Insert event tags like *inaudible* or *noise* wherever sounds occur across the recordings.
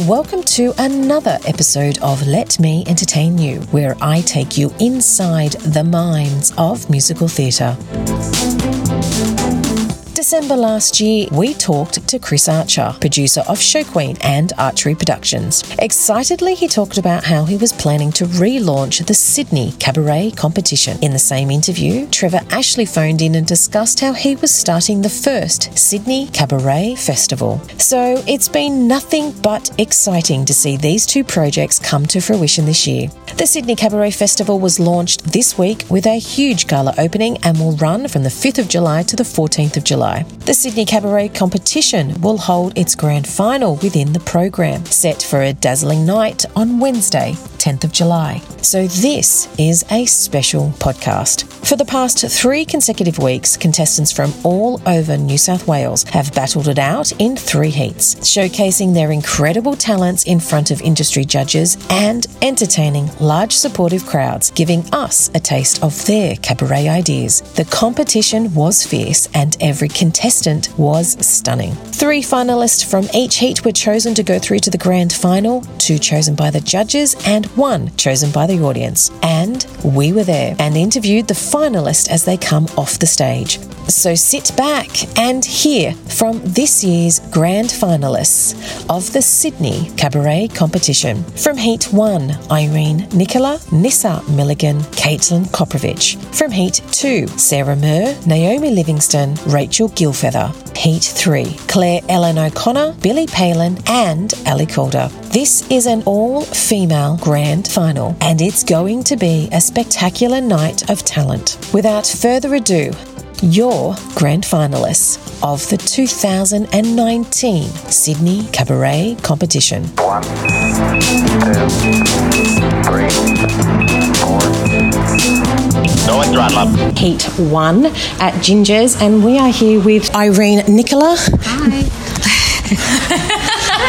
welcome to another episode of Let Me Entertain You, where I take you inside the minds of musical theatre. December last year, we talked to Chris Archer, producer of Show Queen and Archery Productions. Excitedly, he talked about how he was planning to relaunch the Sydney Cabaret competition. In the same interview, Trevor Ashley phoned in and discussed how he was starting the first Sydney Cabaret Festival. So it's been nothing but exciting to see these two projects come to fruition this year. The Sydney Cabaret Festival was launched this week with a huge gala opening and will run from the 5th of July to the 14th of July. The Sydney Cabaret competition will hold its grand final within the program, set for a dazzling night on Wednesday, 10th of July. So this is a special podcast. For the past three consecutive weeks, contestants from all over New South Wales have battled it out in three heats, showcasing their incredible talents in front of industry judges and entertaining large supportive crowds, giving us a taste of their cabaret ideas. The competition was fierce and every contestant was stunning. Three finalists from each heat were chosen to go through to the grand final, two chosen by the judges, and one chosen by the audience. And we were there and interviewed the finalists as they come off the stage. So sit back and hear from this year's grand finalists of the Sydney Cabaret competition. From Heat 1, Irene Nicola, Nissa Milligan, Caitlin Koprovich. From Heat 2, Sarah Murr, Naomi Livingston, Rachel Gilfeather. Heat 3, Claire Ellen O'Connor, Billy Palin, and Ali Calder. This is an all female grand final, and it's going to be a spectacular night of talent. Without further ado, your grand finalists of the 2019 Sydney Cabaret competition. One, two, three, four. No one throttle up. Heat 1 at Ginger's, and we are here with Irene Nicola. *laughs*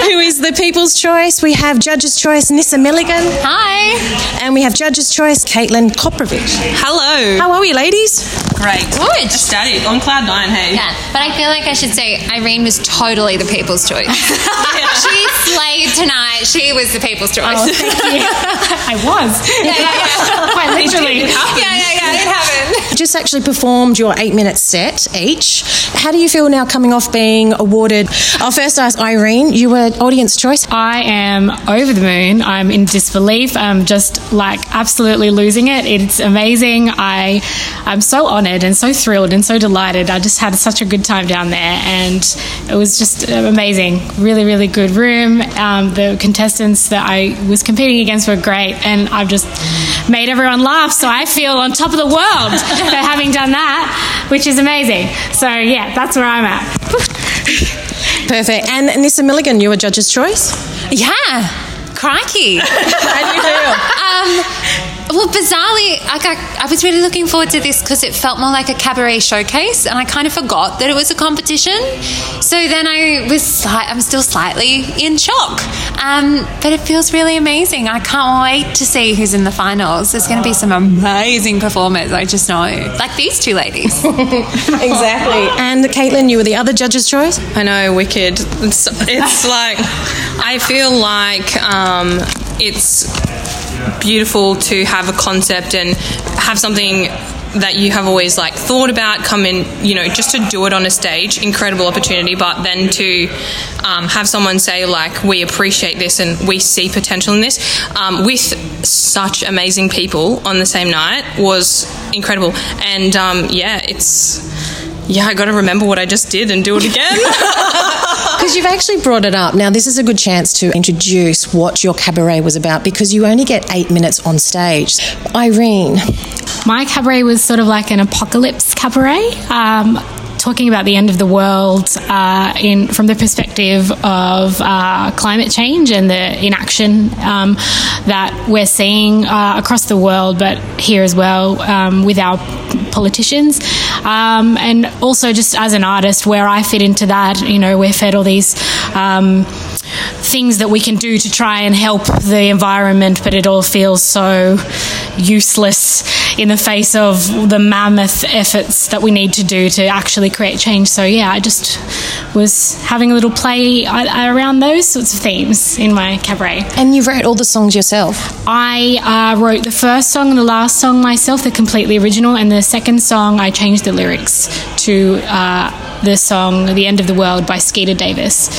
Who is the People's Choice? We have Judge's Choice Nissa Milligan, Hi. and we have Judge's Choice Caitlin Koprovich. Hello. How are we, ladies? Great. Good. Ecstatic. On cloud nine, hey. Yeah, but I feel like I should say Irene was totally the people's choice. *laughs* she slayed tonight. She was the people's choice. Oh, *laughs* I was. yeah, yeah, yeah. *laughs* Quite literally. yeah, yeah, yeah, it happened. Just actually performed your eight minute set each. How do you feel now coming off being awarded? I'll first ask Irene, you were audience choice. I am over the moon. I'm in disbelief. I'm just like absolutely losing it. It's amazing. I I'm so honored and so thrilled and so delighted. I just had such a good time down there and it was just amazing. Really, really good room. Um, the contestants that I was competing against were great and I've just made everyone laugh. So I feel on top of the world for having done that, which is amazing. So yeah, that's where I'm at. Perfect. And Nissa Milligan, you were judge's choice. Yeah. Crikey. *laughs* How do you feel? Um, well, bizarrely, I, got, I was really looking forward to this because it felt more like a cabaret showcase, and I kind of forgot that it was a competition. So then I was, slight, I'm still slightly in shock, um, but it feels really amazing. I can't wait to see who's in the finals. There's going to be some amazing performers. I just know, like these two ladies. *laughs* Exactly. And Caitlin, you were the other judge's choice. I know, wicked. It's, it's like, I feel like um, it's beautiful to have a concept and have something that you have always like thought about come in you know just to do it on a stage incredible opportunity but then to um, have someone say like we appreciate this and we see potential in this um, with such amazing people on the same night was incredible. And um, yeah it's yeah i got to remember what i just did and do it again *laughs* *laughs* Because you've actually brought it up. Now, this is a good chance to introduce what your cabaret was about because you only get eight minutes on stage. Irene, My cabaret was sort of like an apocalypse cabaret. Um, talking about the end of the world uh, in from the perspective of uh, climate change and the inaction um, that we're seeing uh, across the world, but here as well um, with our politicians. Um, and also, just as an artist, where I fit into that, you know, we're fed all these um, things that we can do to try and help the environment, but it all feels so useless in the face of the mammoth efforts that we need to do to actually create change. So, yeah, I just was having a little play around those sorts of themes in my cabaret. And you wrote all the songs yourself? I uh, wrote the first song and the last song myself, they're completely original, and the second song I changed the lyrics to. Uh, the song "The End of the World" by Skeeter Davis,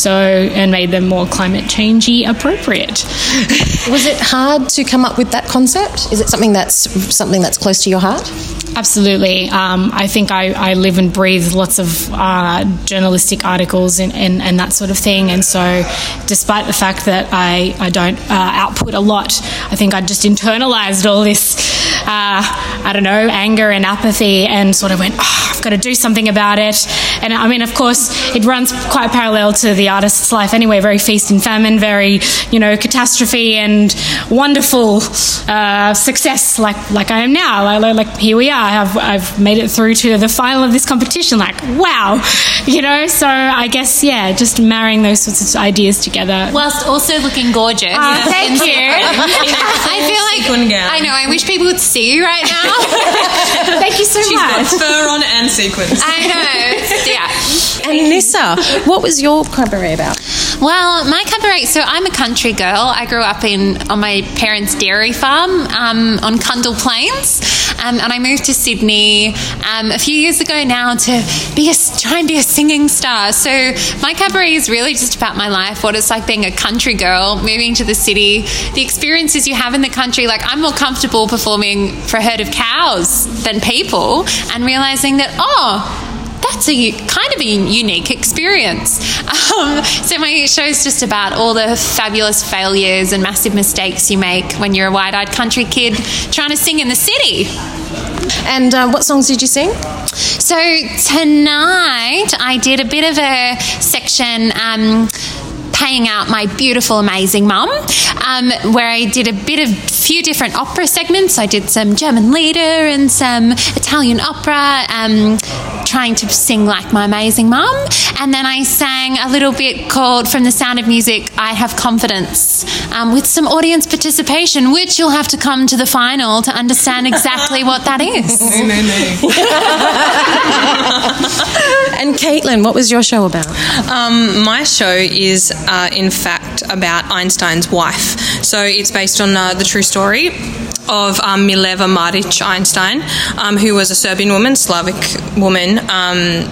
so and made them more climate changey appropriate. *laughs* Was it hard to come up with that concept? Is it something that's something that's close to your heart? Absolutely. Um, I think I, I, live and breathe lots of uh, journalistic articles and, and, and, that sort of thing. And so, despite the fact that I, I don't uh, output a lot, I think I just internalized all this, I don't know, anger and apathy and sort of went, oh, I've got to do something about it. And I mean, of course, it runs quite parallel to the artist's life anyway very feast and famine, very, you know, catastrophe and wonderful uh, success like, like I am now. Like, like, here we are. I've, I've made it through to the final of this competition. Like, wow, *laughs* you know? So I guess, yeah, just marrying those sorts of ideas together. Whilst also looking gorgeous. *laughs* Uh, thank you. *laughs* I feel like, I know, I wish people would see you right now. *laughs* thank you so She's much. got fur on and sequins. I know. Yeah. And Nissa, what was your cabaret about? Well, my cabaret. So I'm a country girl. I grew up in on my parents' dairy farm um, on Cundall Plains, um, and I moved to Sydney um, a few years ago now to be a, try and be a singing star. So my cabaret is really just about my life, what it's like being a country girl, moving to the city, the experiences you have in the country. Like I'm more comfortable performing for a herd of cows than people, and realizing that oh that's a kind of a unique experience. *laughs* Um, so my show is just about all the fabulous failures and massive mistakes you make when you're a wide-eyed country kid trying to sing in the city. And uh, what songs did you sing? So tonight I did a bit of a section. Um, paying out my beautiful, amazing mum, um, where I did a bit of few different opera segments. I did some German lieder and some Italian opera, um, trying to sing like my amazing mum. And then I sang a little bit called From the Sound of Music, I Have Confidence, um, with some audience participation, which you'll have to come to the final to understand exactly what that is. *laughs* *laughs* and Caitlin, what was your show about? Um, my show is, uh, in fact, about Einstein's wife. So it's based on uh, the true story of um, Mileva Maric Einstein, um, who was a Serbian woman, Slavic woman. Um,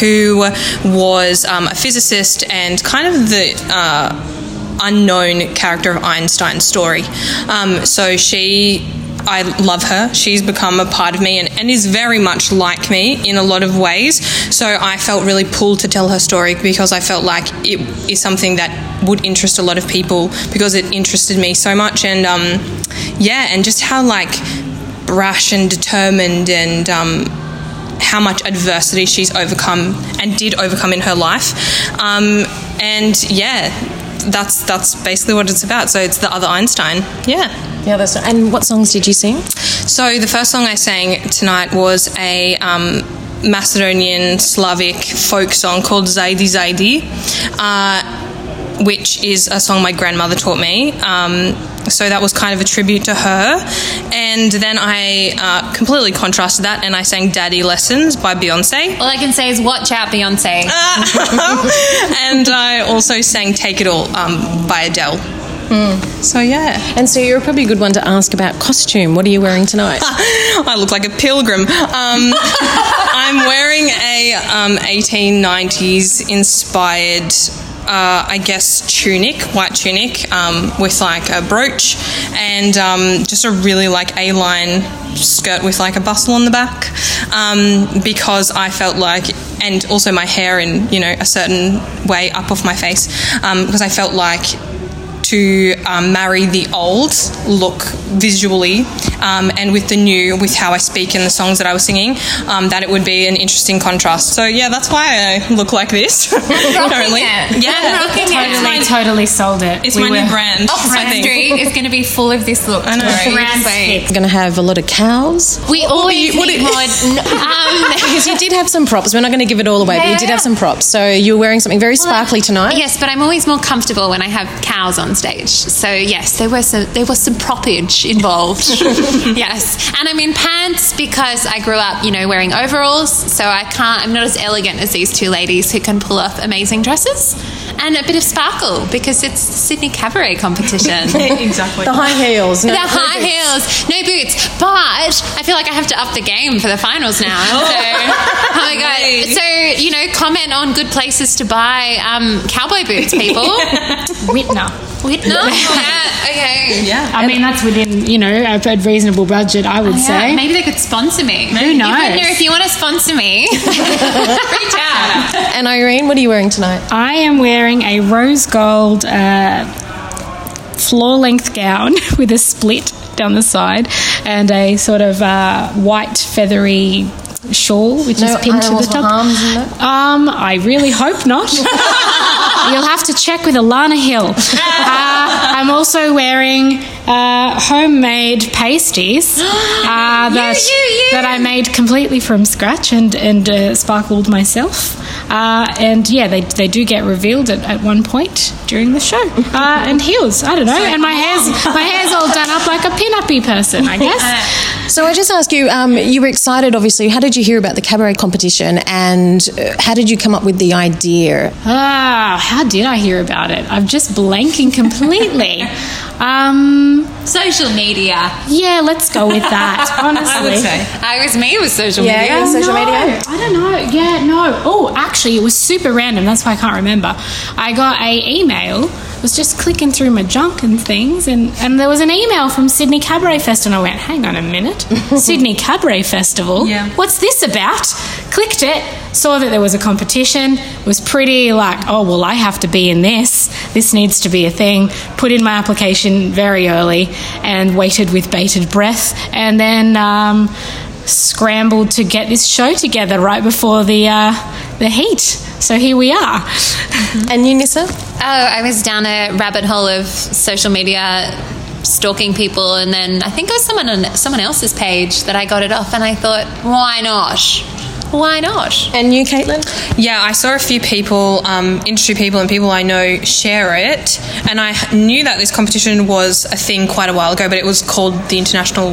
who was um, a physicist and kind of the uh, unknown character of Einstein's story. Um, so she I love her. She's become a part of me and, and is very much like me in a lot of ways. So I felt really pulled to tell her story because I felt like it is something that would interest a lot of people because it interested me so much. And um, yeah, and just how like brash and determined and um, how much adversity she's overcome and did overcome in her life. Um, and yeah, that's that's basically what it's about. So it's the other Einstein. Yeah. Yeah, that's and what songs did you sing? So the first song I sang tonight was a um, Macedonian Slavic folk song called Zajdi Zajdi, uh, which is a song my grandmother taught me. Um, so that was kind of a tribute to her. And then I uh, completely contrasted that and I sang Daddy Lessons by Beyonce. All I can say is watch out, Beyonce. *laughs* and I also sang Take It All um, by Adele. So yeah, And so you're probably a good one to ask about costume. What are you wearing tonight? *laughs* I look like a pilgrim. Um, *laughs* I'm wearing a um, 1890s inspired, uh, I guess, tunic, white tunic, um, with like a brooch and um, just a really like A-line skirt with like a bustle on the back, um, because I felt like, and also my hair in you know a certain way up off my face, um, because I felt like to um, marry the old look visually um, and with the new, with how I speak and the songs that I was singing, um, that it would be an interesting contrast. So yeah, that's why I look like this *laughs* currently. it. Yeah, Rocking totally. Totally, totally sold it. It's We my were- new *laughs* brand. Oxford I. Street is going to be full of this look. I know. Tori. Brand Wait. pick. Going to have a lot of cows. We always what need do you- *laughs* Um, Because you did have some props. We're not going to give it all away, but you did have some props. So you're wearing something very sparkly tonight. Yes, but I'm always more comfortable when I have cows on stage. So yes, there was some there was some propage involved. *laughs* yes, and I'm in pants because I grew up, you know, wearing overalls. So I can't. I'm not as elegant as these two ladies who can pull off amazing dresses and a bit of sparkle because it's the Sydney Cabaret competition. *laughs* exactly. The high heels. No, The no high boots. heels, no boots. But I feel like I have to up the game for the finals now. So, *laughs* oh my god! Right. So you know, comment on good places to buy um, cowboy boots, people. Whitner. Whitner, *laughs* *laughs* yeah, okay. Yeah. I mean, that's within, you know, a a reasonable budget, I would Yeah, say. maybe they could sponsor me. Who knows? Whitner, if you want to sponsor me, *laughs* reach out. And Irene, what are you wearing tonight? I am wearing a rose gold uh, floor length gown with a split down the side and a sort of uh, white feathery shawl, which No is pinned to the animals top. harms? Um, I really hope not. You'll have to check with Alana Hill. *laughs* Uh, I'm also wearing uh, homemade pasties *gasps* uh, that, you, you. that I made completely from scratch and, and uh, sparkled myself. Uh, and yeah, they, they do get revealed at, at one point during the show. *laughs* Uh, and heels, I don't know. And my hair's my hair's all *laughs* done up like a pin-uppy person, I guess. *laughs* So I just ask you, um, you were excited, obviously. How did you hear about the cabaret competition, and uh, how did you come up with the idea? Ah, how did I hear about it? I'm just blanking completely. *laughs* Um, Social media. yeah, let's go with that. Honestly, *laughs* I would say. I was me with social Yeah, media. yeah. social no, media? I don't know. Yeah, no. Oh, actually, it was super random. That's why I can't remember. I got a email. Was just clicking through my junk and things, and, and there was an email from Sydney Cabaret Festival. And I went, hang on a minute, *laughs* Sydney Cabaret Festival. Yeah. What's this about? Clicked it, saw that there was a competition. Was pretty like, oh well, I have to be in this. This needs to be a thing. Put in my application very early and waited with bated breath, and then. Um, scrambled to get this show together right before the uh, the heat. So here we are. And you, Nissa? Oh, I was down a rabbit hole of social media stalking people and then I think it was someone on someone else's page that I got it off and I thought, why not? Why not? And you, Caitlin? Yeah, I saw a few people, um, industry people and people I know share it, and I knew that this competition was a thing quite a while ago, but it was called the International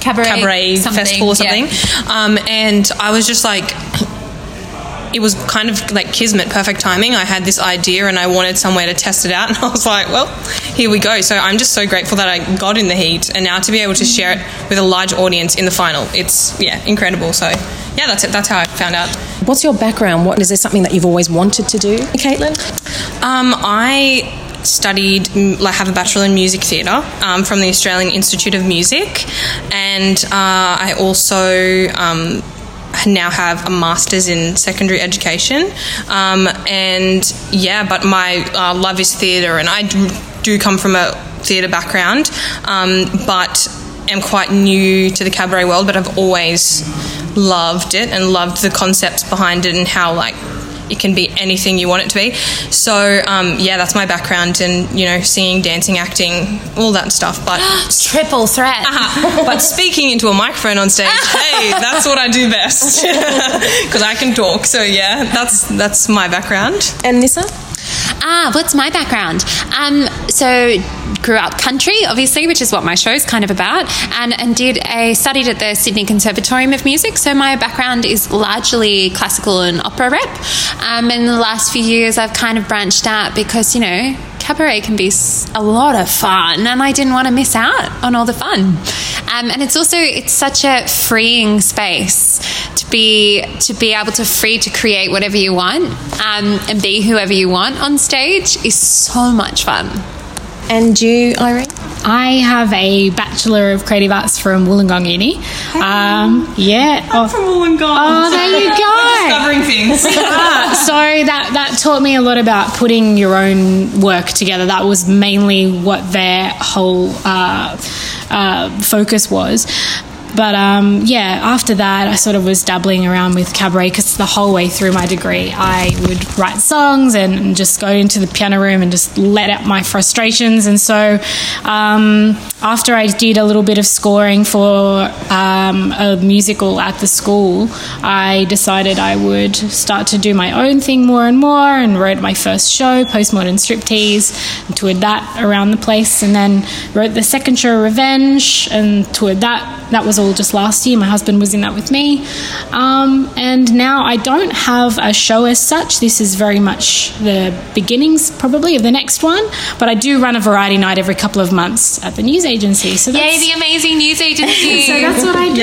Cabaret, Cabaret something, Festival or yeah. something. Um, and I was just like, *clears throat* it was kind of like kismet, perfect timing. I had this idea and I wanted somewhere to test it out, *laughs* and I was like, well, here we go. So I'm just so grateful that I got in the heat, and now to be able to share it with a large audience in the final, it's yeah, incredible. So yeah, that's it. That's how I found out. What's your background? What is there something that you've always wanted to do, Caitlin? Um, I studied, like, have a bachelor in music theatre um, from the Australian Institute of Music, and uh, I also um, now have a master's in secondary education. Um, and yeah, but my uh, love is theatre, and I do, do come from a theatre background, um, but am quite new to the cabaret world, but I've always loved it and loved the concepts behind it and how like it can be anything you want it to be. So um, yeah, that's my background and you know singing, dancing, acting, all that stuff. But *gasps* Triple threat. uh-huh. but *laughs* speaking into a microphone on stage, hey, *laughs* that's what I do best *laughs* because I can talk. So yeah, that's that's my background. And Nissa? Ah, what's my background? Um, so grew up country, obviously, which is what my show is kind of about, and, and did a studied at the Sydney Conservatorium of Music. So my background is largely classical and opera rep. Um, in the last few years, I've kind of branched out because you know cabaret can be a lot of fun, and I didn't want to miss out on all the fun. Um, and it's also it's such a freeing space to be to be able to free to create whatever you want um, and be whoever you want on stage is so much fun. And you, Irene? I have a Bachelor of Creative Arts from Wollongong Uni. Um, yeah. I'm oh, From Wollongong. Oh, *laughs* there you go. Discovering things. *laughs* Ah, so that that taught me a lot about putting your own work together. That was mainly what their whole uh, uh, focus was. But um, yeah, after that, I sort of was dabbling around with cabaret because the whole way through my degree, I would write songs and just go into the piano room and just let out my frustrations. And so, um, after I did a little bit of scoring for um, a musical at the school, I decided I would start to do my own thing more and more and wrote my first show, Postmodern Striptease, and toured that around the place. And then wrote the second show, Revenge, and toured that. That was all just last year. My husband was in that with me. Um, and now I don't have a show as such. This is very much the beginnings, probably, of the next one. But I do run a variety night every couple of months at the news agency. So that's, Yay, the amazing news agency. *laughs* so that's what I do.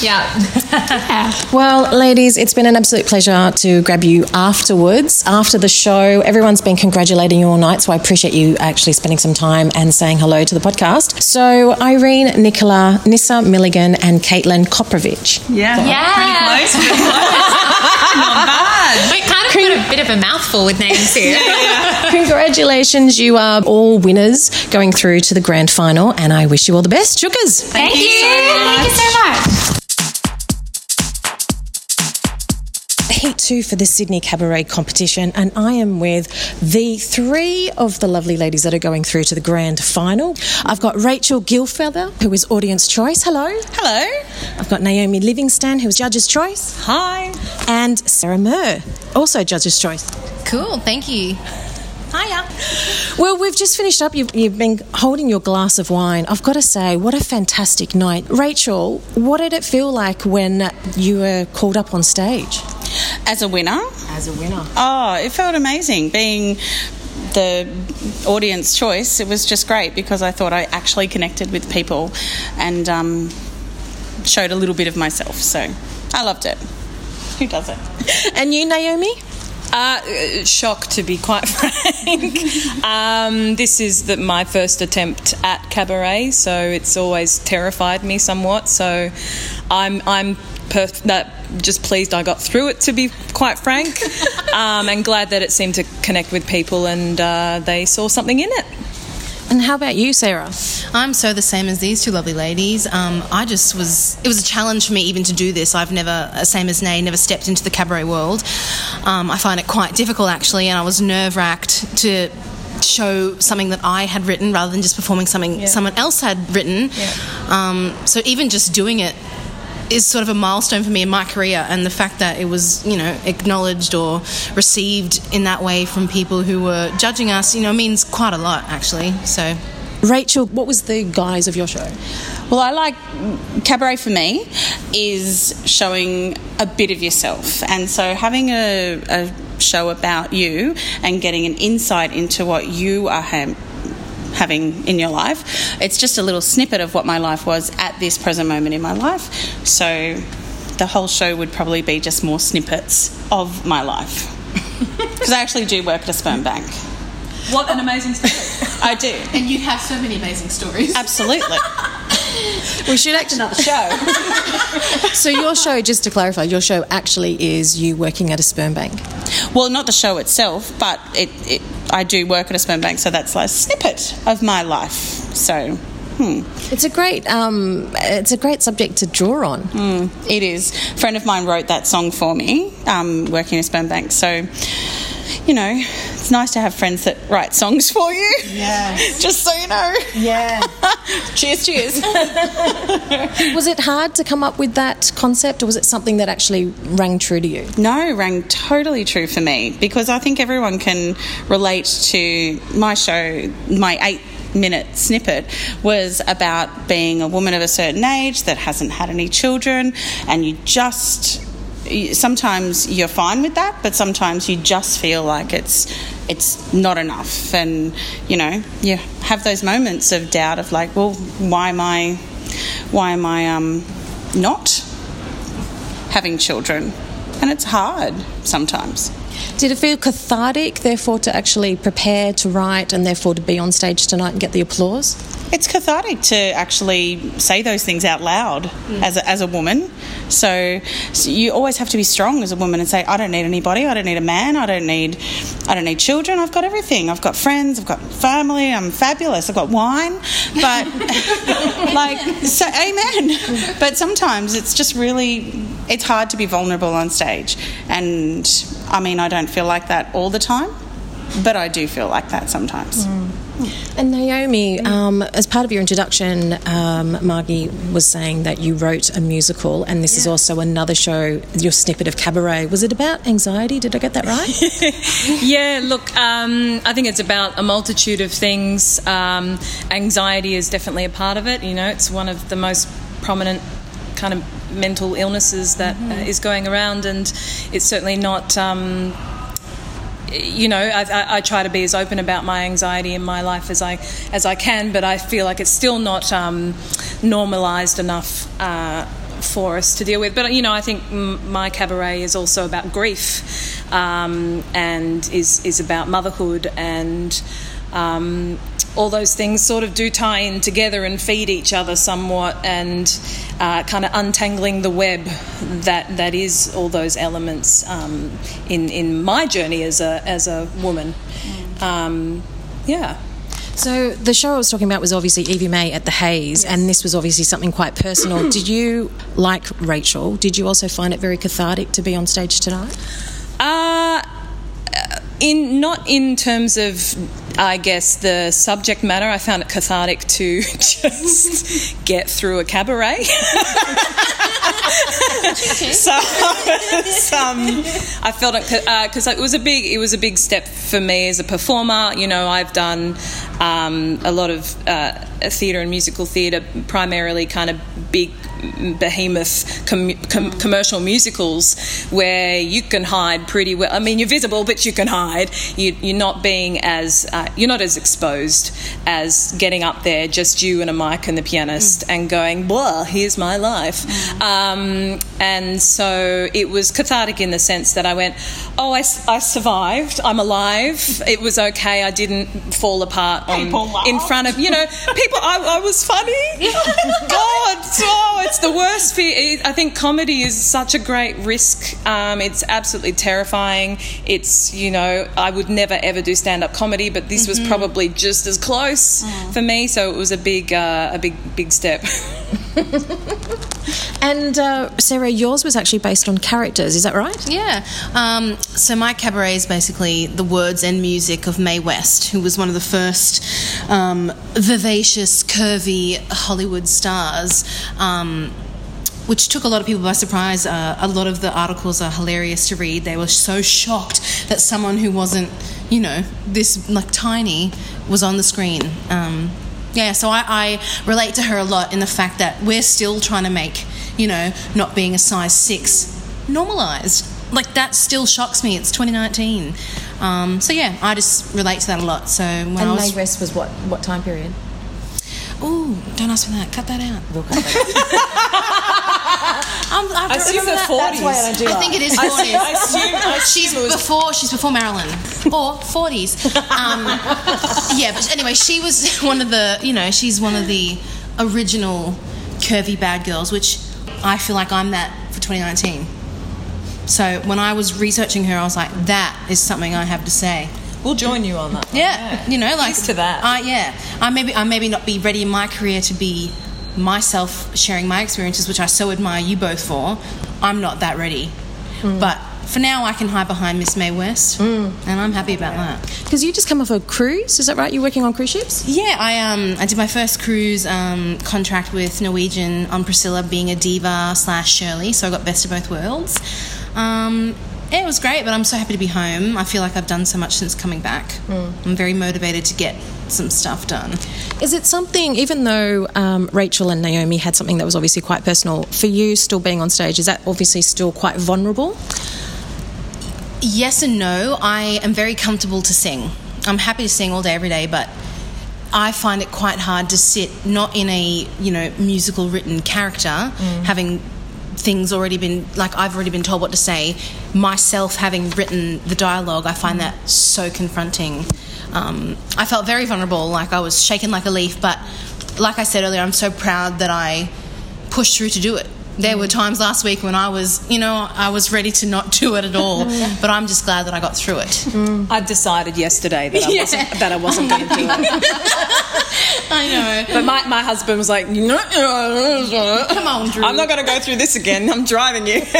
*laughs* yeah. Well, ladies, it's been an absolute pleasure to grab you afterwards, after the show. Everyone's been congratulating you all night, so I appreciate you actually spending some time and saying hello to the podcast. So, Irene, Nicola, Nissa Milligan, and Caitlin Koprovich. Yeah. Yeah. Pretty close. Pretty close. *laughs* Not bad. We kind of got a bit of a mouthful with names here. *laughs* Congratulations, you are all winners going through to the grand final, and I wish you all the best. Shookers! Thank you. Thank you so much. Heat two for the Sydney Cabaret competition, and I am with the three of the lovely ladies that are going through to the grand final. I've got Rachel Gilfeather, who is audience choice. Hello. Hello. I've got Naomi Livingston, who is judge's choice, Hi. and Sarah Murr, also judge's choice. Cool, thank you. Hiya. Well, we've just finished up. You've, you've been holding your glass of wine. I've got to say, what a fantastic night. Rachel, what did it feel like when you were called up on stage? As a winner, As a winner. oh, it felt amazing being the audience choice. It was just great because I thought I actually connected with people and um, showed a little bit of myself. So I loved it. Who does it? And you, Naomi? Uh, shock, to be quite *laughs* frank. um, this is the, my first attempt at cabaret, so it's always terrified me somewhat. So I'm I'm perf- that just pleased I got through it, to be quite frank, *laughs* um, and glad that it seemed to connect with people and uh, they saw something in it. And how about you, Sarah? I'm so the same as these two lovely ladies. Um, I just was, it was a challenge for me even to do this. I've never, uh, same as Nay, never stepped into the cabaret world. Um, I find it quite difficult actually, and I was nerve wracked to show something that I had written rather than just performing something someone else had written. Um, so even just doing it is sort of a milestone for me in my career and the fact that it was you know acknowledged or received in that way from people who were judging us you know means quite a lot actually so Rachel, what was the guise of your show? Well, I like cabaret for me is showing a bit of yourself, and so having a, a show about you and getting an insight into what you are ha- having in your life. It's just a little snippet of what my life was at this present moment in my life. So the whole show would probably be just more snippets of my life. *laughs* Because I actually do work at a sperm bank. What an amazing story. I do. and you have so many amazing stories Absolutely. We should actually another show. *laughs* so your show, just to clarify, your show actually is you working at a sperm bank. Well, not the show itself, but it, it, I do work at a sperm bank, so that's like a snippet of my life. So, hmm, It's a great, um, it's a great subject to draw on. it is. A friend of mine wrote that song for me, um, working in a sperm bank. So, you know, it's nice to have friends that write songs for you. Yeah. *laughs* Just so you know. Yeah. *laughs* cheers, cheers. *laughs* was it hard to come up with that concept, or was it something that actually rang true to you? No, rang totally true for me because I think everyone can relate to my show, my eight minute snippet was about being a woman of a certain age that hasn't had any children and you just sometimes you're fine with that but sometimes you just feel like it's it's not enough and you know you have those moments of doubt of like well why am i why am i um not having children. And and it's hard sometimes. Did it feel cathartic, therefore, to actually prepare to write and therefore to be on stage tonight and get the applause? It's cathartic to actually say those things out loud mm. as, a, as a woman. So, so you always have to be strong as a woman and say, I don't need anybody. I don't need a man. I don't need, I don't need children. I've got everything. I've got friends. I've got family. I'm fabulous. I've got wine. But *laughs* like, so amen. But sometimes it's just really, it's hard to be vulnerable on stage. And I mean, I don't feel like that all the time, but I do feel like that sometimes. Mm. And Naomi, um, as part of your introduction, um, Margie was saying that you wrote a musical, and this is also another show, your snippet of Cabaret. Was it about anxiety? Did I get that right? *laughs* yeah, look, um, I think it's about a multitude of things. Um, anxiety is definitely a part of it. You know, it's one of the most prominent kind of mental illnesses that uh, is going around, and it's certainly not. You know, I, I, try to be as open about my anxiety in my life as I as I can, but I feel like it's still not um, normalised enough uh, for us to deal with. But you know, I think m- my cabaret is also about grief um, and is is about motherhood and. Um, all those things sort of do tie in together and feed each other somewhat, and uh, kind of untangling the web that that is all those elements um, in in my journey as a as a woman. Um, yeah. So the show I was talking about was obviously Evie May at the Hayes, and this was obviously something quite personal. *clears throat* did you, like Rachel, did you also find it very cathartic to be on stage tonight? Uh, in not in terms of I guess the subject matter. I found it cathartic to *laughs* just get through a cabaret. so um, I felt it because it was a big it was a big step for me as a performer. You know, I've done um, a lot of uh, theatre and musical theatre, primarily kind of big behemoth com- com- commercial musicals where you can hide pretty well. I mean, you're visible, but you can hide. You, you're not being as uh, you're not as exposed as getting up there, just you and a mic and the pianist, and going, "Blah, here's my life." Um, and so it was cathartic in the sense that I went, "Oh, I survived. I'm alive. It was okay. I didn't fall apart on, in front of you know people. I, I was funny. *laughs* God, oh, it's the worst fear. I think comedy is such a great risk. Um, it's absolutely terrifying. It's you know I would never ever do stand up comedy, but this was probably just as close for me. So it was a big uh, a big big step. *laughs* And uh, Sarah, yours was actually based on characters, is that right? Yeah. Um, so my cabaret is basically the words and music of Mae West, who was one of the first um, vivacious, curvy Hollywood stars. Um, which took a lot of people by surprise. Uh, a lot of the articles are hilarious to read. They were so shocked that someone who wasn't, you know, this like tiny was on the screen. Um, yeah, so I, I relate to her a lot in the fact that we're still trying to make, you know, not being a size six normalized. Like that still shocks me. It's 2019. Um, so yeah, I just relate to that a lot. So when I And was, Mae West was what, what time period? Ooh, don't ask me that. Cut that out. We'll cut that. *laughs* I'm, I I assume that. 40s. That's why I don't do I that. think it is 40s. *laughs* she's before she's before Marilyn or 40s. Um, yeah, but anyway, she was *laughs* one of the you know she's one of the original curvy bad girls, which I feel like I'm that for 2019. So when I was researching her, I was like, that is something I have to say. We'll join you on that. Yeah, you know, like to that. I yeah, I maybe I maybe not be ready in my career to be myself sharing my experiences, which I so admire you both for. I'm not that ready, but for now I can hide behind Miss Mae West, and I'm happy about that. Because you just come off a cruise, is that right? You're working on cruise ships? Yeah, I um I did my first cruise um, contract with Norwegian on Priscilla being a diva slash Shirley, so I got best of both worlds. Um, yeah, it was great, but I'm so happy to be home. I feel like I've done so much since coming back. I'm very motivated to get some stuff done. Is it something, even though um, Rachel and Naomi had something that was obviously quite personal, for you still being on stage, is that obviously still quite vulnerable? Yes and no. I am very comfortable to sing. I'm happy to sing all day, every day, but I find it quite hard to sit not in a you know musical written character, having things already been like I've already been told what to say. Myself having written the dialogue, I find that so confronting. Um, I felt very vulnerable, like I was shaken like a leaf. But like I said earlier, I'm so proud that I pushed through to do it. There were times last week when I was, you know, I was ready to not do it at all. *laughs* but I'm just glad that I got through it. Mm. I decided yesterday that I Yeah. wasn't that I wasn't going to do it. *laughs* I know. But my, my husband was like, no, Come on, Drew. I'm not going to go through this again. I'm driving you. *laughs*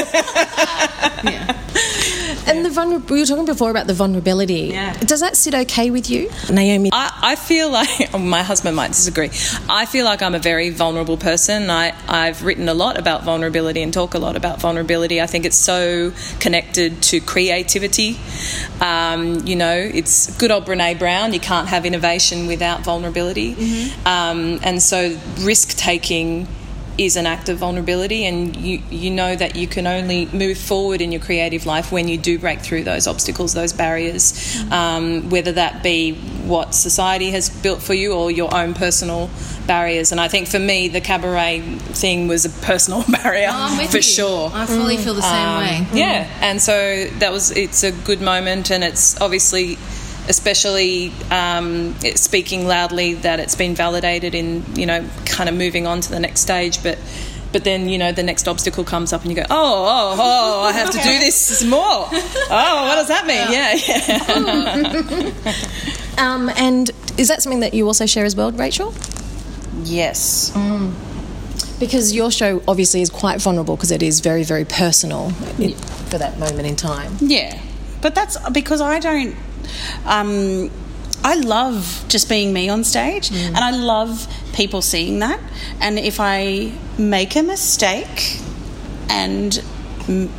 And the vulner- we were talking before about the vulnerability. Yeah. Does that sit okay with you, Naomi? I, I feel like *laughs* oh, my husband might disagree. I feel like I'm a very vulnerable person. I, I've written a lot about vulnerability and talk a lot about vulnerability. I think it's so connected to creativity. Um, you know, it's good old Brene Brown. You can't have innovation without vulnerability. Um, and so risk taking is an act of vulnerability and you you know that you can only move forward in your creative life when you do break through those obstacles those barriers um, whether that be what society has built for you or your own personal barriers and I think for me the cabaret thing was a personal *laughs* barrier with for you. sure I fully feel the same um, way. Yeah, and so that was it's a good moment, and it's obviously, especially um, speaking loudly that it's been validated in you know kind of moving on to the next stage, but. But then you know the next obstacle comes up and you go, oh, oh, oh! I have to do this more. Oh, what does that mean? Yeah, yeah. *laughs* Um, and is that something that you also share as well, Rachel? Yes. Because your show obviously is quite vulnerable because it is very, very personal i- for that moment in time. Yeah, but that's because I don't. Um, I love just being me on stage, and I love people seeing that. And if I make a mistake, and mm,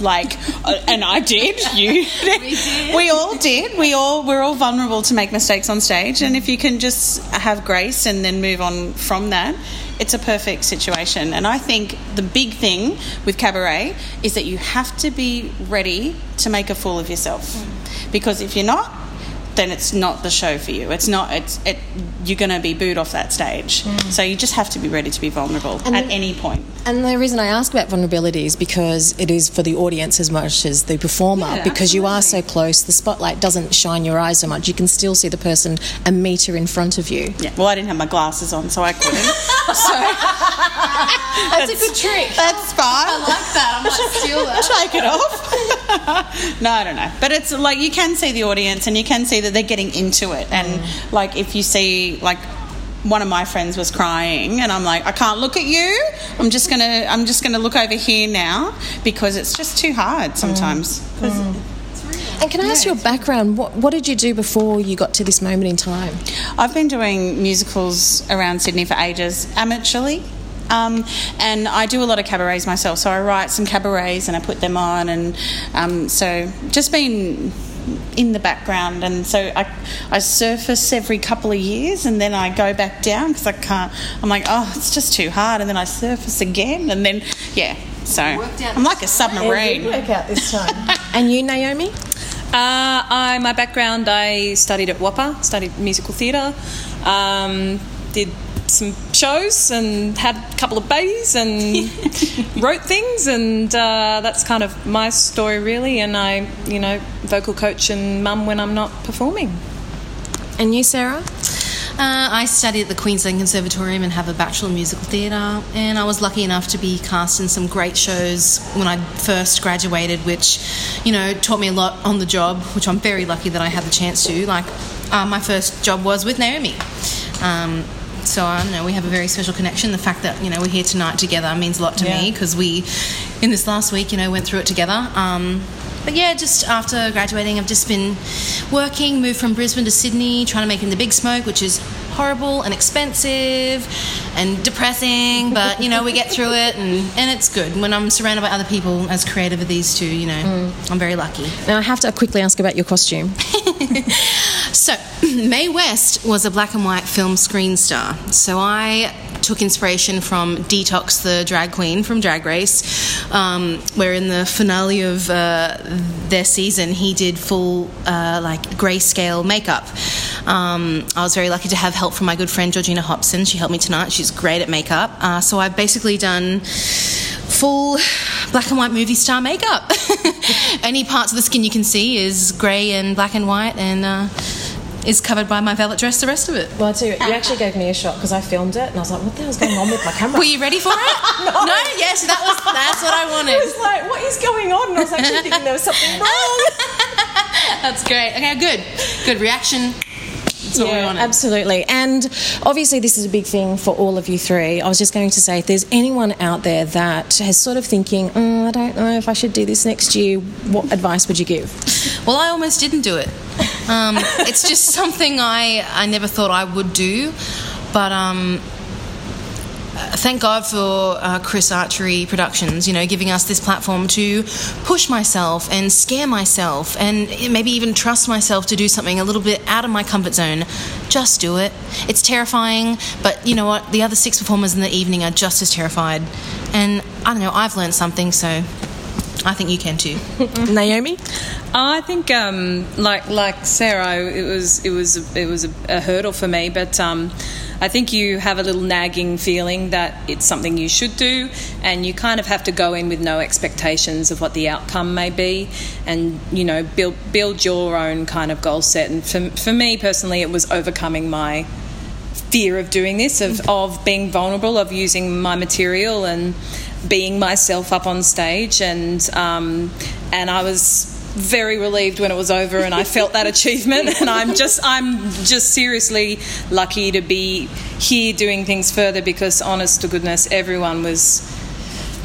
like, uh, and I did, you, *laughs* *laughs* we, all did. We all we're all vulnerable to make mistakes on stage, and if you can just have grace and then move on from that. It's a perfect situation. And I think the big thing with cabaret is that you have to be ready to make a fool of yourself. Because if you're not, then it's not the show for you. It's not. It's it. You're going to be booed off that stage. Mm. So you just have to be ready to be vulnerable And at then- any point. And the reason I ask about vulnerability is because it is for the audience as much as the performer. Yeah, because you are so close, the spotlight doesn't shine your eyes so much. You can still see the person a metre in front of you. Yeah. Well, I didn't have my glasses on, so I couldn't. *laughs* so That's, a good trick. that's fine. I like that. I might steal that. *laughs* take it off. *laughs* no, I don't know. But it's like you can see the audience and you can see that they're getting into it. And like if you see like one of my friends was crying and I'm like, I can't look at you. I'm just gonna I'm just gonna look over here now because it's just too hard sometimes. 'Cause And can I ask your background? What, what did you do before you got to this moment in time? I've been doing musicals around Sydney for ages, amateurly. Um, and I do a lot of cabarets myself, so I write some cabarets and I put them on, and um, so just been in the background. And so I, I surface every couple of years, and then I go back down because I can't. I'm like, oh, it's just too hard, and then I surface again, and then yeah. So I'm like a submarine. work out this time. *laughs* and you, Naomi? Uh, I, my background, I studied at WAAPA, studied musical theatre, um, did some shows and had a couple of babies and *laughs* wrote things, and uh, that's kind of my story really. And I, you know, vocal coach and mum when I'm not performing. And you, Sarah? Uh, I studied at the Queensland Conservatorium and have a Bachelor of Musical Theatre, and I was lucky enough to be cast in some great shows when I first graduated, which, you know, taught me a lot on the job, which I'm very lucky that I had the chance to. Like, uh, my first job was with Naomi. Um, so I don't know, we have a very special connection. The fact that, you know, we're here tonight together means a lot to me because we, in this last week, you know, went through it together. Um, but yeah, just after graduating, I've just been working, moved from Brisbane to Sydney, trying to make it in the big smoke, which is horrible and expensive and depressing. But you know, we get through it, and, and it's good. When I'm surrounded by other people as creative as these two, you know, mm. I'm very lucky. Now, I have to quickly ask about your costume. *laughs* So, *clears throat* Mae West was a black and white film screen star. So I took inspiration from Detox, the drag queen from Drag Race, um, where in the finale of uh, their season he did full uh, like grayscale makeup. Um, I was very lucky to have help from my good friend Georgina Hobson. She helped me tonight. She's great at makeup. Uh, so I've basically done full black and white movie star makeup. *laughs* Any parts of the skin you can see is grey and black and white, and uh, is covered by my velvet dress. The rest of it. Well, I tell you, you actually gave me a shot because I filmed it, and I was like, "What the hell's going on with my camera?" Were you ready for it? *laughs* No. no. Yes, that was that's what I *laughs* wanted. I was like, "What is going on?" And I was actually thinking there was something wrong. *laughs* That's great. Okay, good. Good reaction. That's what we Yeah, wanted. absolutely. And obviously, this is a big thing for all of you three. I was just going to say, if there's anyone out there that has sort of thinking, mm, I don't know if I should do this next year, what advice would you give? Well, I almost didn't do it. Um, it's just *laughs* something I, I never thought I would do. But um, thank God for uh, Chris Archery Productions, you know, giving us this platform to push myself and scare myself and maybe even trust myself to do something a little bit out of my comfort zone. Just do it. It's terrifying, but you know what? The other six performers in the evening are just as terrified. And I don't know, I've learned something, so I think you can too. *laughs* Naomi? I think, um, like like Sarah, it was it was it was a, a hurdle for me, but um, I think you have a little nagging feeling that it's something you should do, and you kind of have to go in with no expectations of what the outcome may be, and you know build build your own kind of goal set. And for for me personally, it was overcoming my fear of doing this, of, of being vulnerable, of using my material and being myself up on stage. And, um, and I was very relieved when it was over and I felt that achievement *laughs* and I'm just I'm just seriously lucky to be here doing things further because honest to goodness everyone was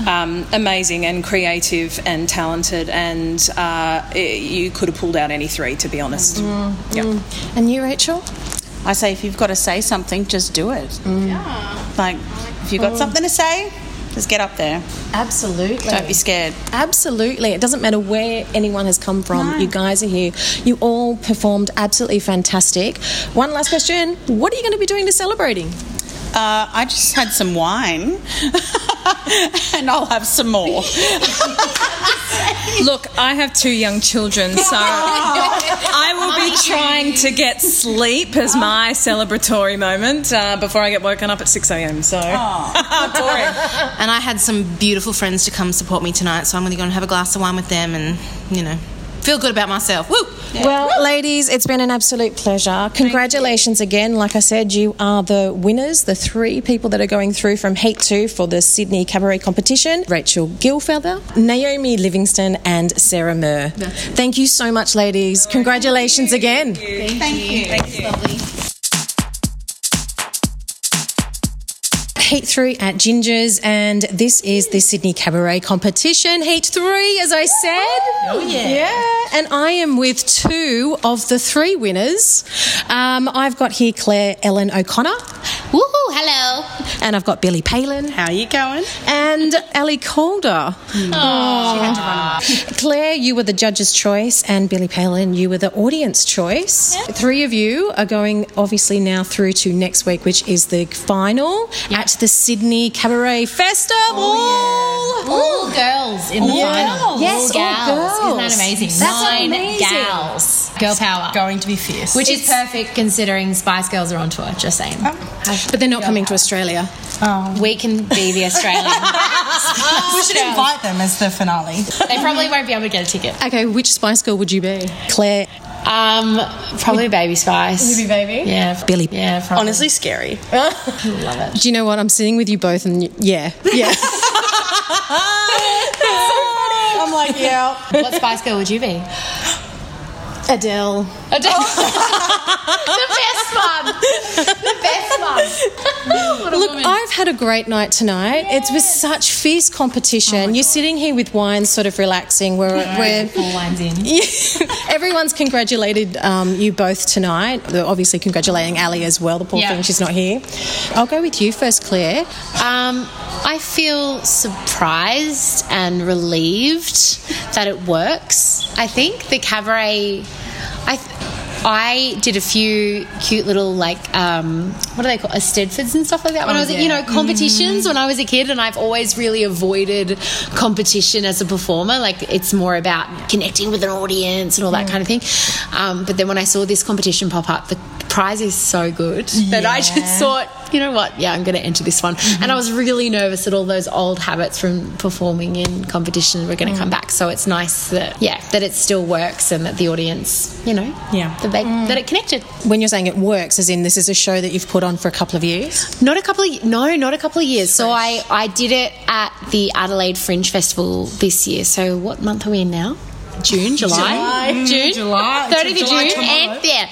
um, amazing and creative and talented and uh, it, you could have pulled out any three to be honest yeah. And you, Rachel? I say if you've got to say something, just do it. Yeah. Like if you've got something to say, just get up there. Absolutely. Don't be scared. Absolutely. It doesn't matter where anyone has come from. No. You guys are here. You all performed absolutely fantastic. One last question. What are you going to be doing to celebrating? Uh, I just had some wine, *laughs* and I'll have some more. *laughs* Look, I have two young children, so *laughs* I will be trying to get sleep as my celebratory moment uh, before I get woken up at 6 a.m. So, boring. And I had some beautiful friends to come support me tonight, so I'm going to go and have a glass of wine with them and, you know, feel good about myself. Woo! Well, ladies, it's been an absolute pleasure. Congratulations again. Like I said, you are the winners, the three people that are going through from Heat 2 for the Sydney Cabaret competition Rachel Gilfeather, Naomi Livingston, and Sarah Murr. Thank you so much, ladies. Congratulations again. Heat 3 at Ginger's, and this is the Sydney Cabaret competition. Heat 3, as I said. Oh, yeah. Yeah, and I am with two of the three winners. Um, I've got here Claire Ellen O'Connor. Woohoo, hello. And I've got Billy Palin. How are you going? And Ali Calder. Oh. Claire, you were the judge's choice, and Billy Palin, you were the audience choice. Three of you are going obviously now through to next week, which is the final at the Sydney Cabaret Festival. Oh, all girls in the Yeah. final. Yes, all all gals. Isn't that amazing? That's Nine amazing. gals. Girl power. Going to be fierce. Which is perfect considering Spice Girls are on tour, just saying. Oh. But they're not coming to Australia. Oh. We can be the Australian. *laughs* we should invite them as the finale. they probably won't be able to get a ticket. Okay, which Spice Girl would you be? Claire. Um, probably Baby Spice. You be Baby? Yeah. Billy. Yeah, probably. Honestly, scary. *laughs* love it. Do you know what? I'm sitting with you both, and y- yeah, yeah. *laughs* I'm like, yeah. What Spice Girl would you be? Adele. Adele. *laughs* the best one. The best one. *laughs* Look, woman. I've had a great night tonight. It was such fierce competition. You're sitting here with wine, sort of relaxing. We're, we're Four wines in. *laughs* everyone's congratulated um, you both tonight. They're obviously congratulating Ali as well. The poor Yeah. thing, she's not here. I'll go with you first, Claire. Um, I feel surprised and relieved that it works. I think the cabaret. I. Th- I did a few cute little like um, what do they call Eisteddfods and stuff like that when I was at you know competitions when I was a kid and I've always really avoided competition as a performer. Like it's more about connecting with an audience and all that kind of thing. Um, but then when I saw this competition pop up the prize is so good that I just thought you know what? Yeah, I'm going to enter this one. Mm-hmm. And I was really nervous that all those old habits from performing in competition were going to Mm. come back. So it's nice that, yeah, that it still works and that the audience, you know, Yeah. that, they, Mm. that it connected. When you're saying it works, as in this is a show that you've put on for a couple of years? Not a couple of no, not a couple of years. So I I did it at the Adelaide Fringe Festival this year. So what month are we in now? June, July, July. June, Mm, July. *laughs* thirtieth of July June, tomorrow. and yeah.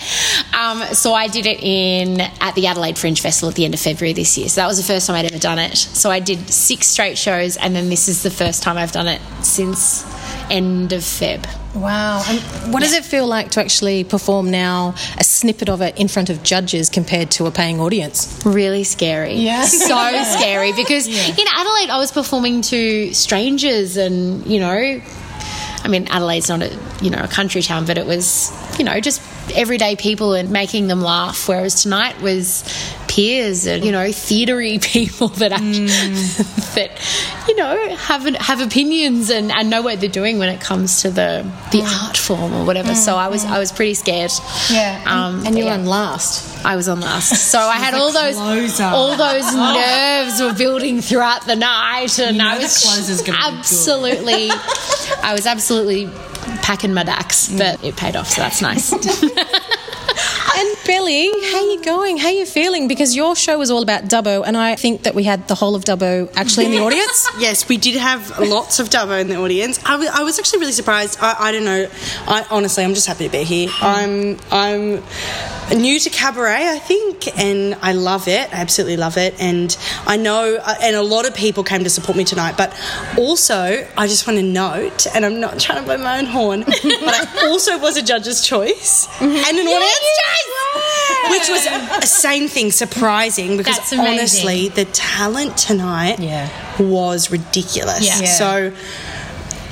Um, so I did it in at the Adelaide Fringe Festival at the end of February this year. So that was the first time I'd ever done it. So I did six straight shows, and then this is the first time I've done it since end of Feb. Wow. And what does it feel like to actually perform now a snippet of it in front of judges compared to a paying audience? Really scary. Yeah. So *laughs* scary because in Adelaide I was performing to strangers and, you know, I mean Adelaide's not a, you know, a country town, but it was, you know, just everyday people and making them laugh whereas tonight was peers and, you know, theatery *laughs* people that actually, mm. *laughs* that you know, have have opinions and, and know what they're doing when it comes to the the mm. art form or whatever. So I was mm-hmm. I was pretty scared. Yeah. Um, and but you're yeah. on last. I was on last. *laughs* So I had all those closer. all those nerves were building throughout the night and You know I was closer's gonna be good. absolutely I was absolutely packing my dacks, mm. but it paid off, so that's nice. Billy, how you going? How you feeling? Because your show was all about Dubbo, and I think that we had the whole of Dubbo actually in the *laughs* audience. Yes, we did have lots of Dubbo in the audience. I was actually really surprised. I, I don't know. I honestly, I'm just happy to be here. I'm I'm new to cabaret, I think, and I love it. I absolutely love it. And I know, uh, and a lot of people came to support me tonight. But also, I just want to note, and I'm not trying to blow my own horn, *laughs* but I also was a judge's choice and an audience choice, which was a, a same thing, surprising because honestly, the talent tonight Yeah. was ridiculous. Yeah. Yeah. So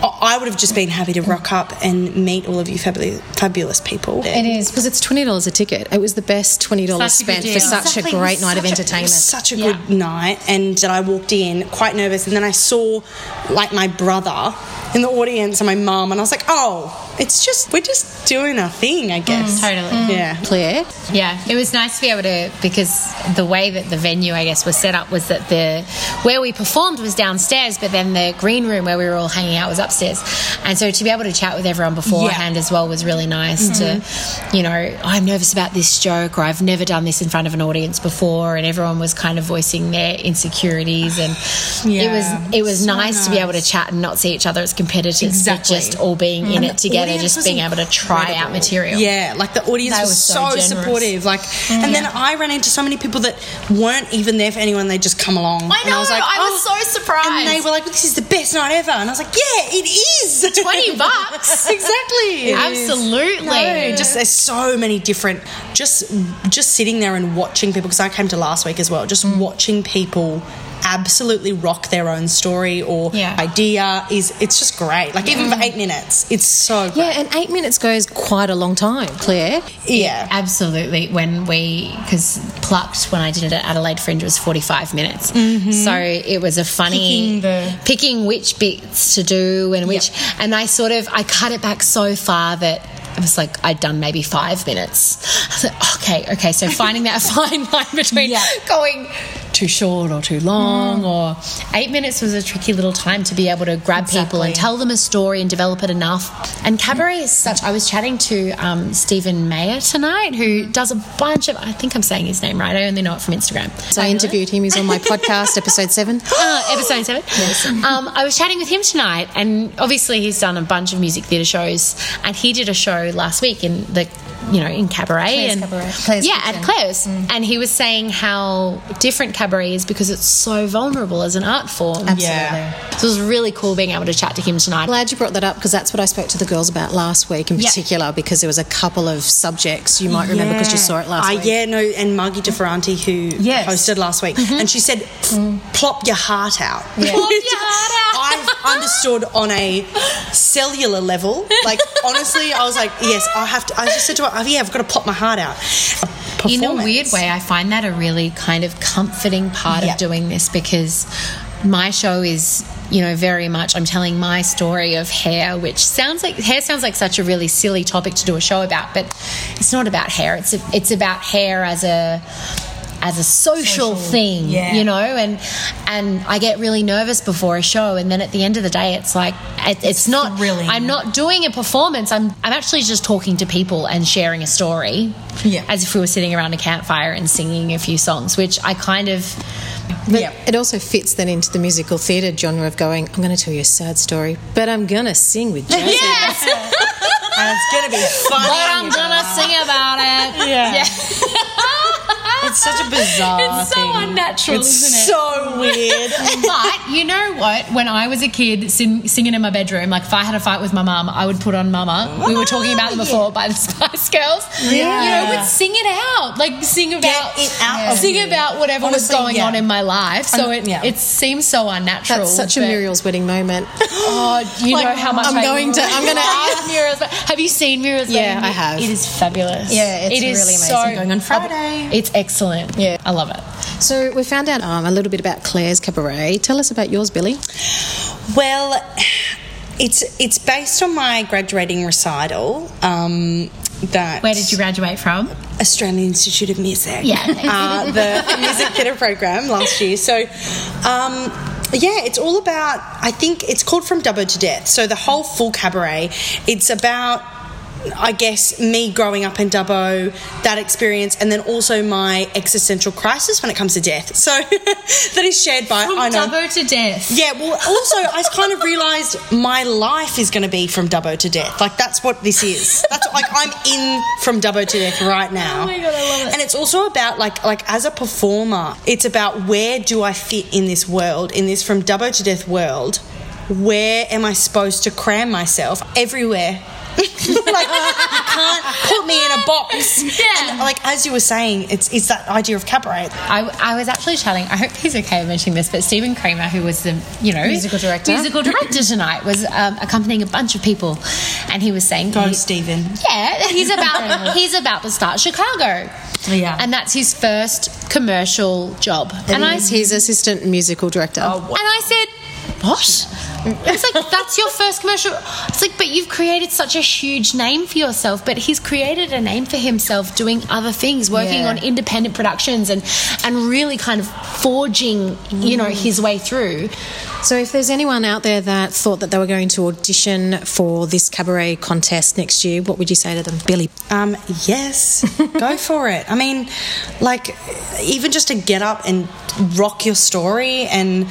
I I would have just been happy to rock up and meet all of you fabulous, fabulous people. It is because it's twenty dollars a ticket. It was the best twenty dollars Such a good spent for such Exactly, a great was night of such a- entertainment. it was such a Yeah. good night, and I walked in quite nervous, and then I saw like my brother in the audience and my mum, and I was like, oh, it's just we're just doing our thing, I guess. Mm. Totally. Mm. Yeah. Claire, Yeah, it was nice to be able to because the way that the venue, I guess, was set up was that the where we performed was downstairs, but then the green room where we were all hanging out was upstairs, and so to be able to chat with everyone beforehand as well was really nice. To, mm-hmm. you know, I'm nervous about this joke, or I've never done this in front of an audience before, and everyone was kind of voicing their insecurities, and it was it was so nice, to be able to chat and not see each other as competitors, Exactly. but just all being in And it the audience just being able to try out material. Yeah, like the audience They was, so so, supportive. Like, and then I ran into so many people that weren't even there for anyone; they just come along. I And know, I was like, I was "Oh." so surprised. And they were like, "This is the best night ever," and I was like, "Yeah, it is." 20 *laughs* bucks. exactly. *laughs* Absolutely. No, just there's so many different. Just just sitting there and watching people because I came to last week as well. Just Mm. watching people absolutely rock their own story or Yeah. idea is it's just great. Like even for eight minutes, it's so great. yeah, and eight minutes goes quite a long time. Claire, yeah. Absolutely. When we, because plucked when I did it at Adelaide Fringe was 45 minutes. Mm-hmm. So it was a funny Picking the- picking which bits to do and which, and I sort of, I cut it back so far that it was like I'd done maybe five minutes. I was like, okay, okay. So finding that *laughs* fine line between going too short or too long or eight minutes was a tricky little time to be able to grab people and tell them a story and develop it enough. And cabaret is such. I was chatting to um, Stephen Mayer tonight, who does a bunch of. I think I'm saying his name right. I only know it from Instagram. so I interviewed him. He's on my *laughs* podcast, episode seven. *laughs* Uh, episode seven. Um, I was chatting with him tonight, and obviously he's done a bunch of music theatre shows, and he did a show last week in the, you know, in cabaret Claire's and Cabaret. Claire's yeah, Kitchen. at Claire's, and he was saying how different cabaret is because it's so vulnerable as an art form. Yeah. So it was really cool being able to chat to him tonight. Glad you brought that up because that's what I spoke to the girls about last week in Yeah. particular because there was a couple of subjects you might remember because you saw it last Uh, week. yeah, no, and Margie DeFerranti, who Yes. hosted last week, and she said, "Plop your heart out." Plop your *laughs* heart out. I've understood on a cellular level. Like honestly, I was like, "Yes, I have to." I just said to her, oh, "Yeah, I've got to pop my heart out." In a weird way, I find that a really kind of comforting part Yeah. of doing this because my show is, you know, very much I'm telling my story of hair, which sounds like hair sounds like such a really silly topic to do a show about, but it's not about hair. It's it's about hair as a as a social, thing, yeah. you know, and and I get really nervous before a show, and then at the end of the day, it's like it, it's not. really. I'm not doing a performance. I'm I'm actually just talking to people and sharing a story, Yeah. as if we were sitting around a campfire and singing a few songs, which I kind of. But Yeah. it also fits then into the musical theatre genre of going, I'm going to tell you a sad story, but I'm going to sing with Josie. *laughs* Yes, *laughs* and it's gonna be fun. but I'm gonna sing about it. Yeah. *laughs* It's such a bizarre It's so thing. unnatural, It's isn't it? so weird. *laughs* but you know what? When I was a kid sing, singing in my bedroom, like if I had a fight with my mum, I would put on Mama. We were talking about them oh, before by the Spice Girls. Yeah. You know, would sing it out, like sing about it out of sing about whatever Honestly, was going yeah. on in my life. So it yeah. it seems so unnatural. That's such a Muriel's wedding moment. *gasps* Oh, you know how much I'm I going to- I'm gonna- love Muriel's. Have you seen Muriel's? Yeah, wedding? I have. It is fabulous. Yeah, it's It is really amazing. so- Going on Friday. It's excellent. Yeah. I love it. So we found out um, a little bit about Claire's cabaret. Tell us about yours, Billy. Well, it's it's based on my graduating recital. Um, that Where did you graduate from? Australian Institute of Music. Yeah. uh, the music theatre program last year. So, um, yeah, it's all about. I think it's called From Dubbo to Death. So the whole full cabaret. It's about. I guess me growing up in Dubbo, that experience, and then also my existential crisis when it comes to death. So *laughs* that is shared by From I know. Dubbo to death. Yeah, well, also, I kind of realised my life is going to be from Dubbo to death. Like, that's what this is. That's like I'm in from Dubbo to death right now. Oh my God, I love it. And it's also about, like, like as a performer, it's about where do I fit in this world, in this from Dubbo to death world? Where am I supposed to cram myself? Everywhere. *laughs* like you can't put me in a box. Yeah. And, like as you were saying, it's it's that idea of cabaret. I, I was actually chatting. I hope he's okay mentioning this, but Stephen Kramer, who was the you know Musical director. musical director tonight, was um, accompanying a bunch of people, and he was saying, Go, he- Stephen. yeah, he's about *laughs* he's about to start Chicago, Yeah. and that's his first commercial job. And And I he's his assistant musical director. Oh, wow. and I said, what? It's like that's your first commercial. It's like, but you've created such a huge name for yourself. But he's created a name for himself doing other things, working Yeah. on independent productions, and and really kind of forging, you know, his way through. So, if there's anyone out there that thought that they were going to audition for this cabaret contest next year, what would you say to them, Billy? Um, yes, *laughs* go for it. I mean, like, even just to get up and rock your story and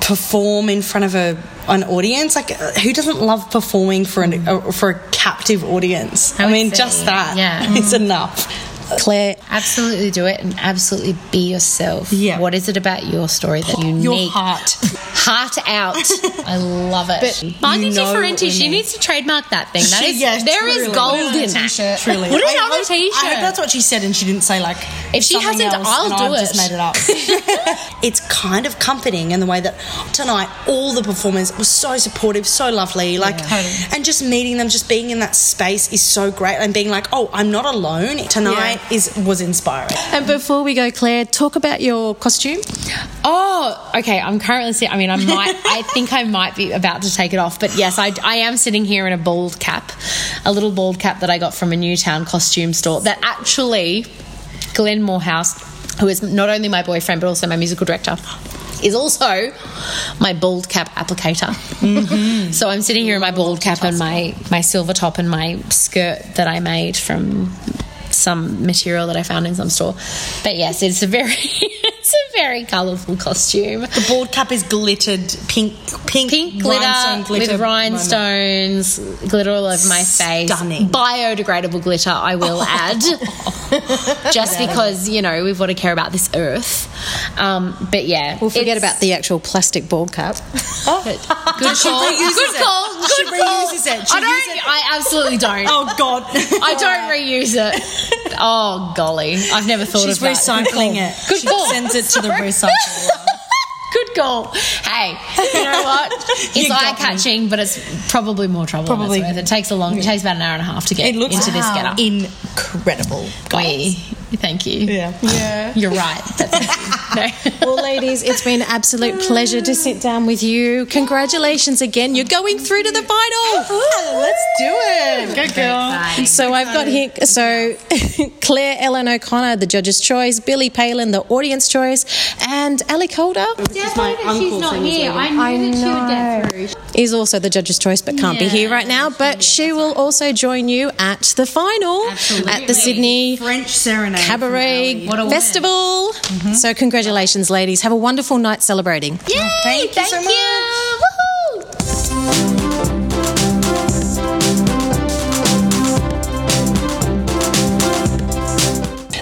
perform in front of a an audience, like, uh, who doesn't love performing for an uh, for a captive audience? I, would mean, say, just that, yeah. *laughs* it's enough. Claire, Absolutely do it, and absolutely be yourself. Yeah. What is it about your story that you Your unique? heart. Heart out. *laughs* I love it. But Margie you know DeFerranti, what I she needs to trademark that thing. That is, yes, there is truly. gold Put it on a in that. t-shirt. Truly, Put it I on a hope- t-shirt. I hope that's what she said, and she didn't say like. If she something hasn't, else, I'll and do I've just it. made it up. *laughs* it's kind of comforting in the way that tonight all the performers were so supportive, so lovely. Like, and just meeting them, just being in that space is so great, and being like, oh, I'm not alone. Tonight is was inspiring. and before we go, Claire, talk about your costume. Oh, okay. I'm currently sitting. I mean, I might. I think I might be about to take it off, but yes, I, I am sitting here in a bald cap, a little bald cap that I got from a Newtown costume store. That actually, Glenn Morehouse, who is not only my boyfriend but also my musical director. Is also my bald cap applicator. Mm-hmm. So I'm sitting here in my bald cap and my, my silver top and my skirt that I made from some material that I found in some store. But yes, it's a very *laughs* it's a very colourful costume. The board cap is glittered pink, pink, Pink glitter, rhinestone glitter with moment. rhinestones, glitter all over my face. Stunning. Biodegradable glitter, I will *laughs* add. Just because, you know, we've got to care about this earth. Um, but yeah. We'll forget about the actual plastic bald cap. *laughs* Good call. Good it. call. She call. reuses it. She I don't. it. I absolutely don't. Oh God! *laughs* I don't reuse it. Oh golly, I've never thought She's of that. She's recycling it. Good she call. sends it to the recycler. *laughs* Good call. Hey, hey, you know *laughs* what? It's You got eye catching, but it's probably more trouble. Probably, Probably. it takes a long. It takes about an hour and a half to get It looks into this getup. incredible. Wee. Thank you. Yeah. Yeah. *laughs* You're right. *laughs* no. Well, ladies, it's been an absolute pleasure to sit down with you. Congratulations again. You're going through to the final. Let's do it. Go girl. So I've got here. So *laughs* Claire Ellen O'Connor, the judge's choice. Billy Palin, the audience choice, and Ali Calder She's not here. I knew that she would get through. is also the judge's choice, but can't be here right now. But she will also join you at the final at the Sydney French serenade. Cabaret What a win. Festival. So congratulations, ladies. Have a wonderful night celebrating. Yay! Oh, thank you so Thank much. you.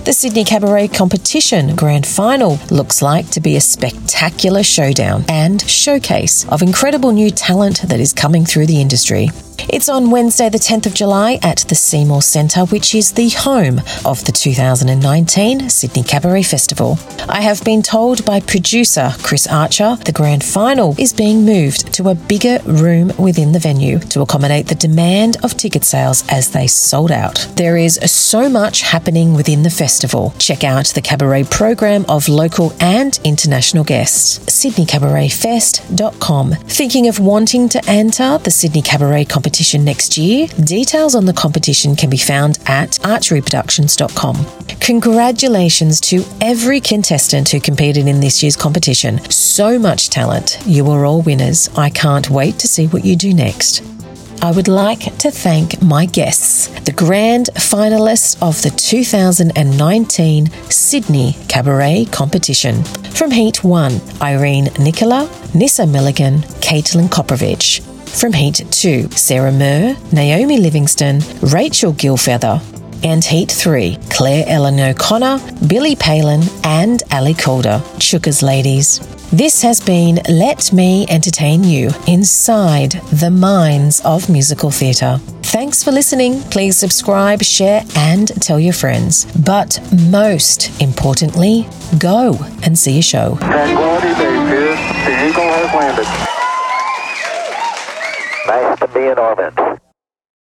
The Sydney Cabaret Competition Grand Final looks like to be a spectacular showdown and showcase of incredible new talent that is coming through the industry. It's on Wednesday, the 10th of July, at the Seymour Centre, which is the home of the 2019 Sydney Cabaret Festival. I have been told by producer Chris Archer the grand final is being moved to a bigger room within the venue to accommodate the demand of ticket sales as they sold out. There is so much happening within the festival. Check out the cabaret program of local and international guests. SydneyCabaretFest.com. Thinking of wanting to enter the Sydney Cabaret competition next year? Details on the competition can be found at archeryproductions.com. Congratulations to every contestant who competed in this year's competition. So much talent. You are all winners. I can't wait to see what you do next. I would like to thank my guests, the grand finalists of the 2019 Sydney Cabaret Competition. From Heat 1, Irene Nicola, Nissa Milligan, Caitlin Koprovich. From Heat 2, Sarah Murr, Naomi Livingston, Rachel Gilfeather. And Heat 3, Claire Ellen O'Connor, Billy Palin, and Ali Calder. Chuka's ladies. This has been Let Me Entertain You inside the minds of musical theatre. Thanks for listening. Please subscribe, share, and tell your friends. But most importantly, go and see a show. Tranquility Base here. The Eagle has landed. Be in orbit.